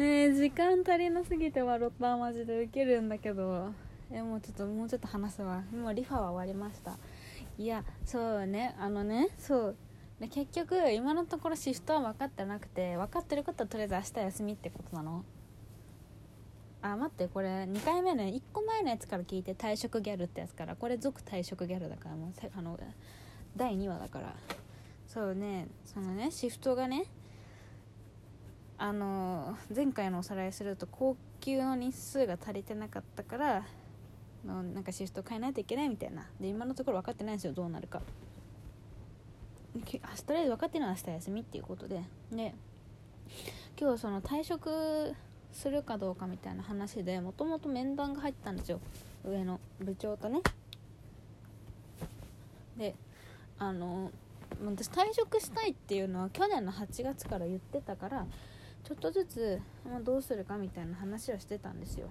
ねえ時間足りなすぎて笑ったマジでウケるんだけど。えもうちょっともうちょっと話すわ。もうリファは終わりました。いやそうねあのねそう。で結局今のところシフトは分かってなくて分かってることはとりあえず明日休みってことなの。あ待ってこれ2回目ね1個前のやつから聞いて退職ギャルってやつから。これ続退職ギャルだからもうあの第2話だから。そうねそのねシフトがねあの前回のおさらいすると高級の日数が足りてなかったからのなんかシフト変えないといけないみたいな。で今のところ分かってないんですよ。どうなるか。あとりあえず分かってるのは明日休みっていうことで。で今日その退職するかどうかみたいな話でもともと面談が入ったんですよ。上の部長とね。であの私退職したいっていうのは去年の8月から言ってたからちょっとずつ、まあ、どうするかみたいな話をしてたんですよ。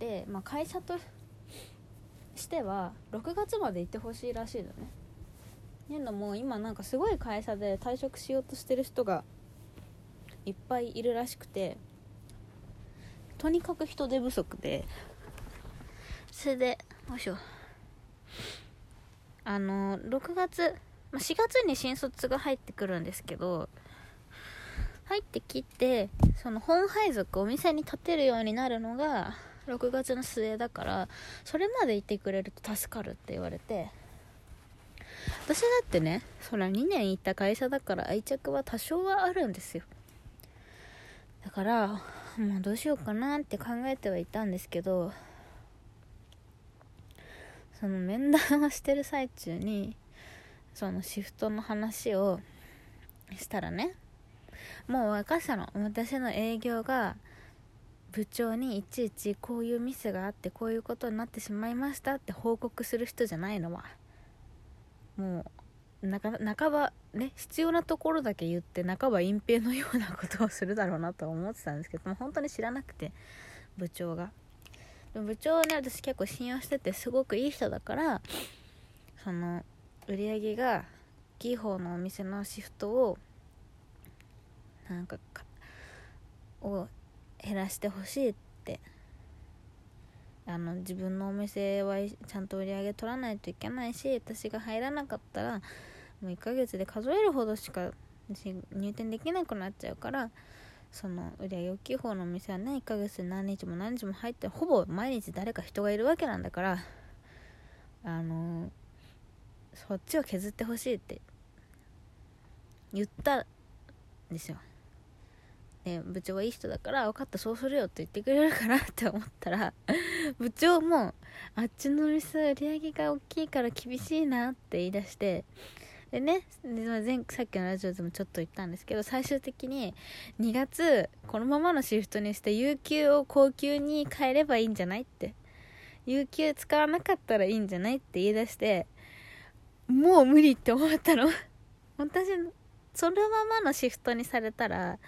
で、まあ、会社としては6月まで行ってほしいらしいのね。っていうのも今なんかすごい会社で退職しようとしてる人がいっぱいいるらしくてとにかく人手不足でそれでよいしょ。あの6月4月に新卒が入ってくるんですけど入ってきてその本配属お店に立てるようになるのが6月の末だからそれまでいてくれると助かるって言われて。私だってねそら2年行った会社だから愛着は多少はあるんですよ。だからもうどうしようかなって考えてはいたんですけどその面談をしてる最中にそのシフトの話をしたらねもう分かったの私の営業が部長にいちいちこういうミスがあってこういうことになってしまいましたって報告する人じゃないのは。もう半ばね必要なところだけ言って半ば隠蔽のようなことをするだろうなと思ってたんですけども本当に知らなくて部長が。部長はね私結構信用しててすごくいい人だからその売り上げが大きい方のお店のシフトをなんかを減らしてほしいって。あの自分のお店はちゃんと売り上げ取らないといけないし私が入らなかったらもう1ヶ月で数えるほどしか入店できなくなっちゃうからその売り上げ大きい方のお店はね1ヶ月で何日も何日も入ってほぼ毎日誰か人がいるわけなんだからあのそっちを削ってほしいって言ったんですよ。ね、部長はいい人だから分かったそうするよって言ってくれるかなって思ったら 部長もあっちの店売り上げが大きいから厳しいなって言い出してでね前さっきのラジオでもちょっと言ったんですけど最終的に2月このままのシフトにして有給を高級に変えればいいんじゃないって。有給使わなかったらいいんじゃないって言い出してもう無理って思ったの。私そのままのシフトにされたら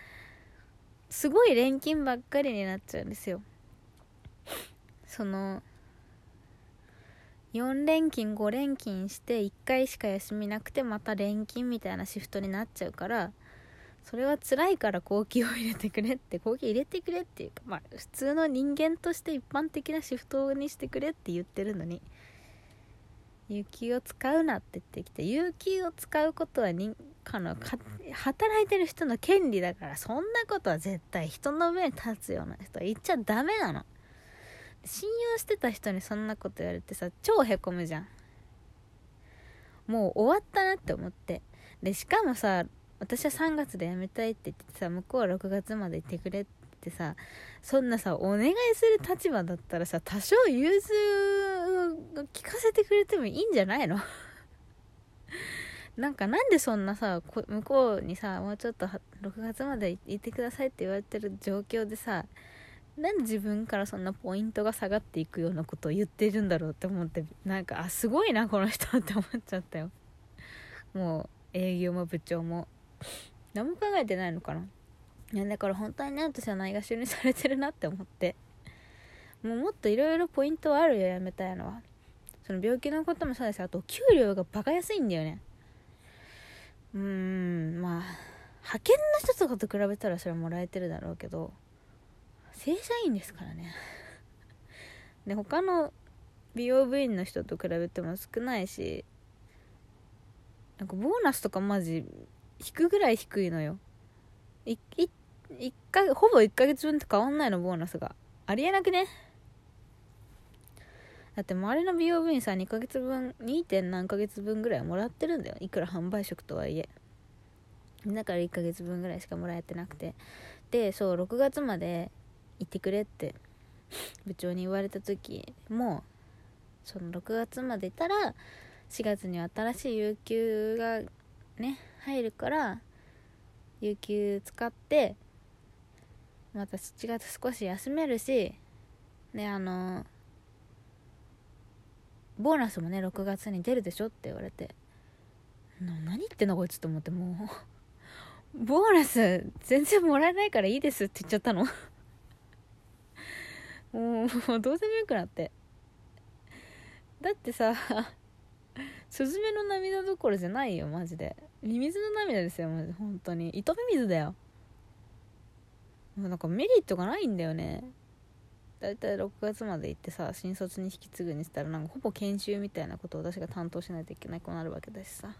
すごい錬金ばっかりになっちゃうんですよ。その4連勤5連勤して1回しか休みなくてまた連勤みたいなシフトになっちゃうからそれは辛いから後期を入れてくれって後期入れてくれっていうかまあ普通の人間として一般的なシフトにしてくれって言ってるのに有給を使うなって言ってきて有給を使うことは人かのか働いてる人の権利だからそんなことは絶対人の上に立つような人は言っちゃダメなの。信用してた人にそんなこと言われてさ超へこむじゃん。もう終わったなって思って。でしかもさ私は3月で辞めたいって言ってさ向こうは6月までいてくれってさそんなさお願いする立場だったらさ多少融通聞かせてくれてもいいんじゃないの？なんかなんでそんなさ向こうにさもうちょっと6月までいてくださいって言われてる状況でさなんで自分からそんなポイントが下がっていくようなことを言ってるんだろうって思ってなんかあすごいなこの人って思っちゃったよ。もう営業も部長も。何も考えてないのかな？いやだから本当にね私はないがしろにされてるなって思って。もうもっといろいろポイントはあるよやめたいのは。その病気のこともそうです。あと給料がバカ安いんだよね。うーんまあ派遣の人とかと比べたらそれはもらえてるだろうけど正社員ですからね。で他の美容部員の人と比べても少ないしなんかボーナスとかマジ引くぐらい低いのよ。いい1かほぼ1ヶ月分と変わんないのボーナスが。ありえなくね？だって周りの美容部員さん2ヶ月分 2. 点何ヶ月分ぐらいもらってるんだよいくら販売職とはいえだから1ヶ月分ぐらいしかもらえてなくてでそう6月まで行ってくれって部長に言われた時もその6月までいたら4月に新しい有給がね入るから有給使ってまた7月少し休めるしであのボーナスもね6月に出るでしょって言われて。何言ってんのこいつと思ってもう。ボーナス全然もらえないからいいですって言っちゃったの。もうどうでもよくなって。だってさスズメの涙どころじゃないよマジで。ミミズの涙ですよマジ本当に。糸ミミズだよ。なんかメリットがないんだよね。だいたい6月まで行ってさ新卒に引き継ぐにしたらなんかほぼ研修みたいなことを私が担当しないといけなくなるわけだしさ。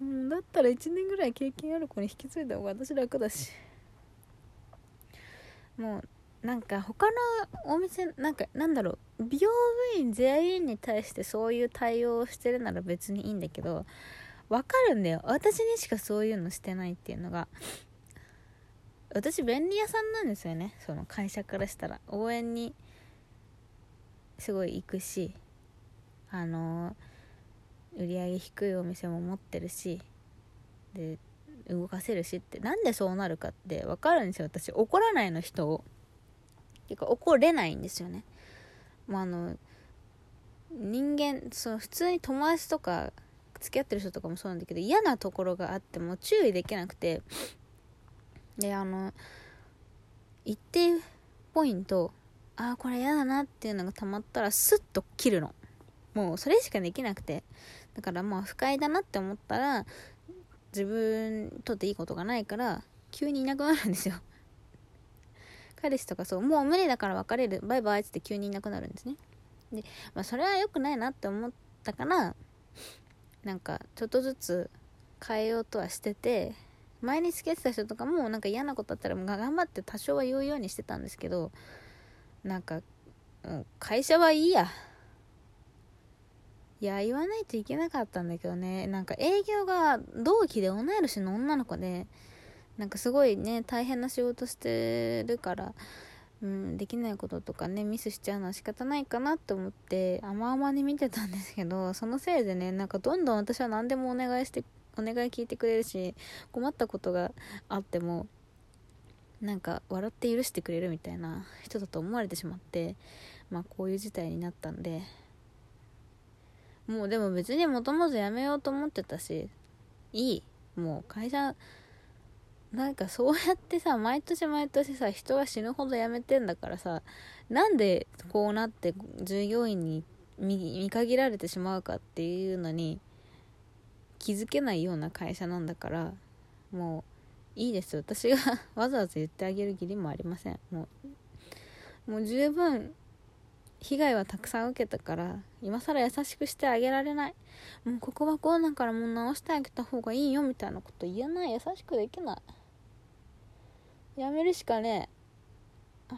うんだったら1年ぐらい経験ある子に引き継いだ方が私楽だし。もうなんか他のお店なんかなんだろう美容部員全員に対してそういう対応をしてるなら別にいいんだけどわかるんだよ。私にしかそういうのしてないっていうのが。私便利屋さんなんですよね。その会社からしたら。応援にすごい行くしあの売り上げ低いお店も持ってるしで動かせるしって。なんでそうなるかって分かるんですよ。私怒らないの人を。ていうか怒れないんですよね。もうあの人間その普通に友達とか付き合ってる人とかもそうなんだけど嫌なところがあっても注意できなくてであの一定ポイントああこれ嫌だなっていうのがたまったらスッと切るの。もうそれしかできなくて。だからまあ不快だなって思ったら自分にとっていいことがないから急にいなくなるんですよ。彼氏とかそうもう無理だから別れる。バイバイって急にいなくなるんですね。で、まあ、それは良くないなって思ったからなんかちょっとずつ変えようとはしてて前に付き合ってた人とかもなんか嫌なことあったらもう頑張って多少は言うようにしてたんですけどなんか、会社はいいや。いや言わないといけなかったんだけどね。なんか営業が同期で同い年の女の子でなんかすごいね大変な仕事してるからうん、できないこととかねミスしちゃうのは仕方ないかなと思って甘々に見てたんですけどそのせいでねなんかどんどん私は何でもお願いしてお願い聞いてくれるし困ったことがあってもなんか笑って許してくれるみたいな人だと思われてしまってまあこういう事態になったんでもうでも別にもともと辞めようと思ってたしいいもう会社なんかそうやってさ毎年毎年さ人が死ぬほど辞めてんだからさなんでこうなって従業員に見限られてしまうかっていうのに気づけないような会社なんだからもういいです。私が わざわざ言ってあげる義理もありません。もうもう十分被害はたくさん受けたから今更優しくしてあげられない。もうここはこうだからもう直してあげた方がいいよみたいなこと言えない。優しくできない。やめるしかねえ。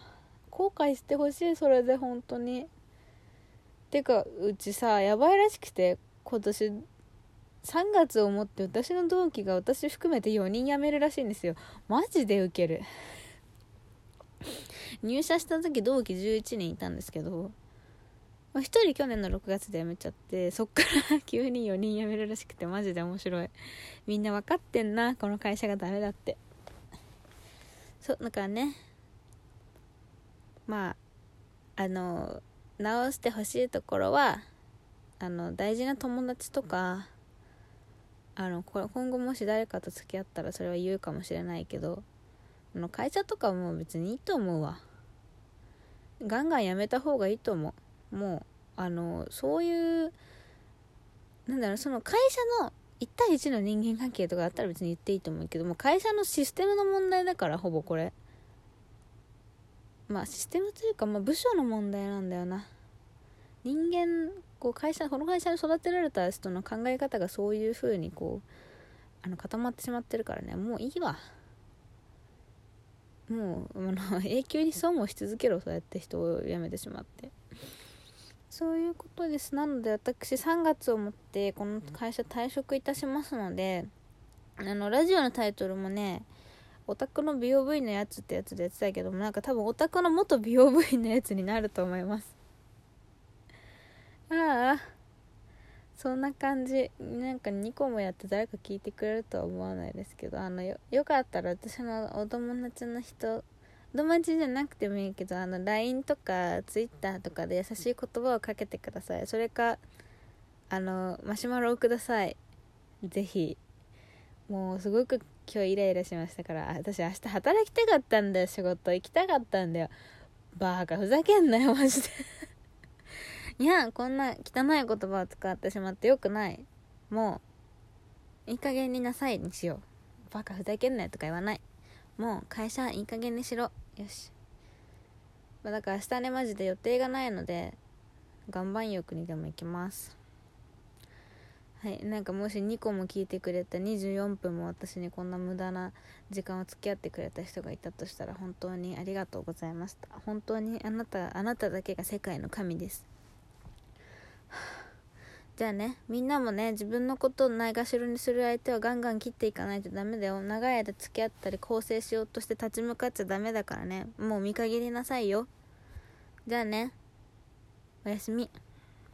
後悔してほしいそれで本当に。てかうちさやばいらしくて今年3月をもって私の同期が私含めて4人辞めるらしいんですよ。マジでウケる。入社した時同期11人いたんですけど、1人去年の6月で辞めちゃってそっから急に4人辞めるらしくてマジで面白い。みんな分かってんなこの会社がダメだって。そうだからねまああの直してほしいところはあの大事な友達とかあのこれ今後もし誰かと付き合ったらそれは言うかもしれないけどあの会社とかも別にいいと思うわ。ガンガンやめた方がいいと思う。もうあのそういうなんだろうその会社の1対1の人間関係とかあったら別に言っていいと思うけども会社のシステムの問題だからほぼこれ。まあシステムというか、まあ、部署の問題なんだよな。人間こう会社この会社に育てられた人の考え方がそういう風にこうあの固まってしまってるからね。もういいわ。もうあの 永久に損をし続けろ。そうやって人を辞めてしまって。そういうことです。なので私3月をもってこの会社退職いたしますのであのラジオのタイトルもねオタクの美容部員のやつってやつでやってたけどもなんか多分オタクの元美容部員のやつになると思います。ああ。そんな感じ。なんか2個もやって誰か聞いてくれるとは思わないですけどあのよかったら私のお友達の人お友達じゃなくてもいいけどあの LINE とか Twitter とかで優しい言葉をかけてください。それかあのマシュマロをくださいぜひもうすごく今日イライラしましたから私明日働きたかったんだよ。仕事行きたかったんだよ。バーカふざけんなよマジで。い。やこんな汚い言葉を使ってしまってよくない。もういい加減になさいにしよう。バカふざけんなよとか言わない。もう会社いい加減にしろ。よし。だから明日ねマジで予定がないので岩盤浴にでも行きます。はい。なんかもし2個も聞いてくれた24分も私にこんな無駄な時間を付き合ってくれた人がいたとしたら本当にありがとうございました。本当にあなたあなただけが世界の神です。じゃあねみんなもね自分のことをないがしろにする相手はガンガン切っていかないとダメだよ。長い間付き合ったり構成しようとして立ち向かっちゃダメだからね。もう見限りなさいよ。じゃあね。おやすみ。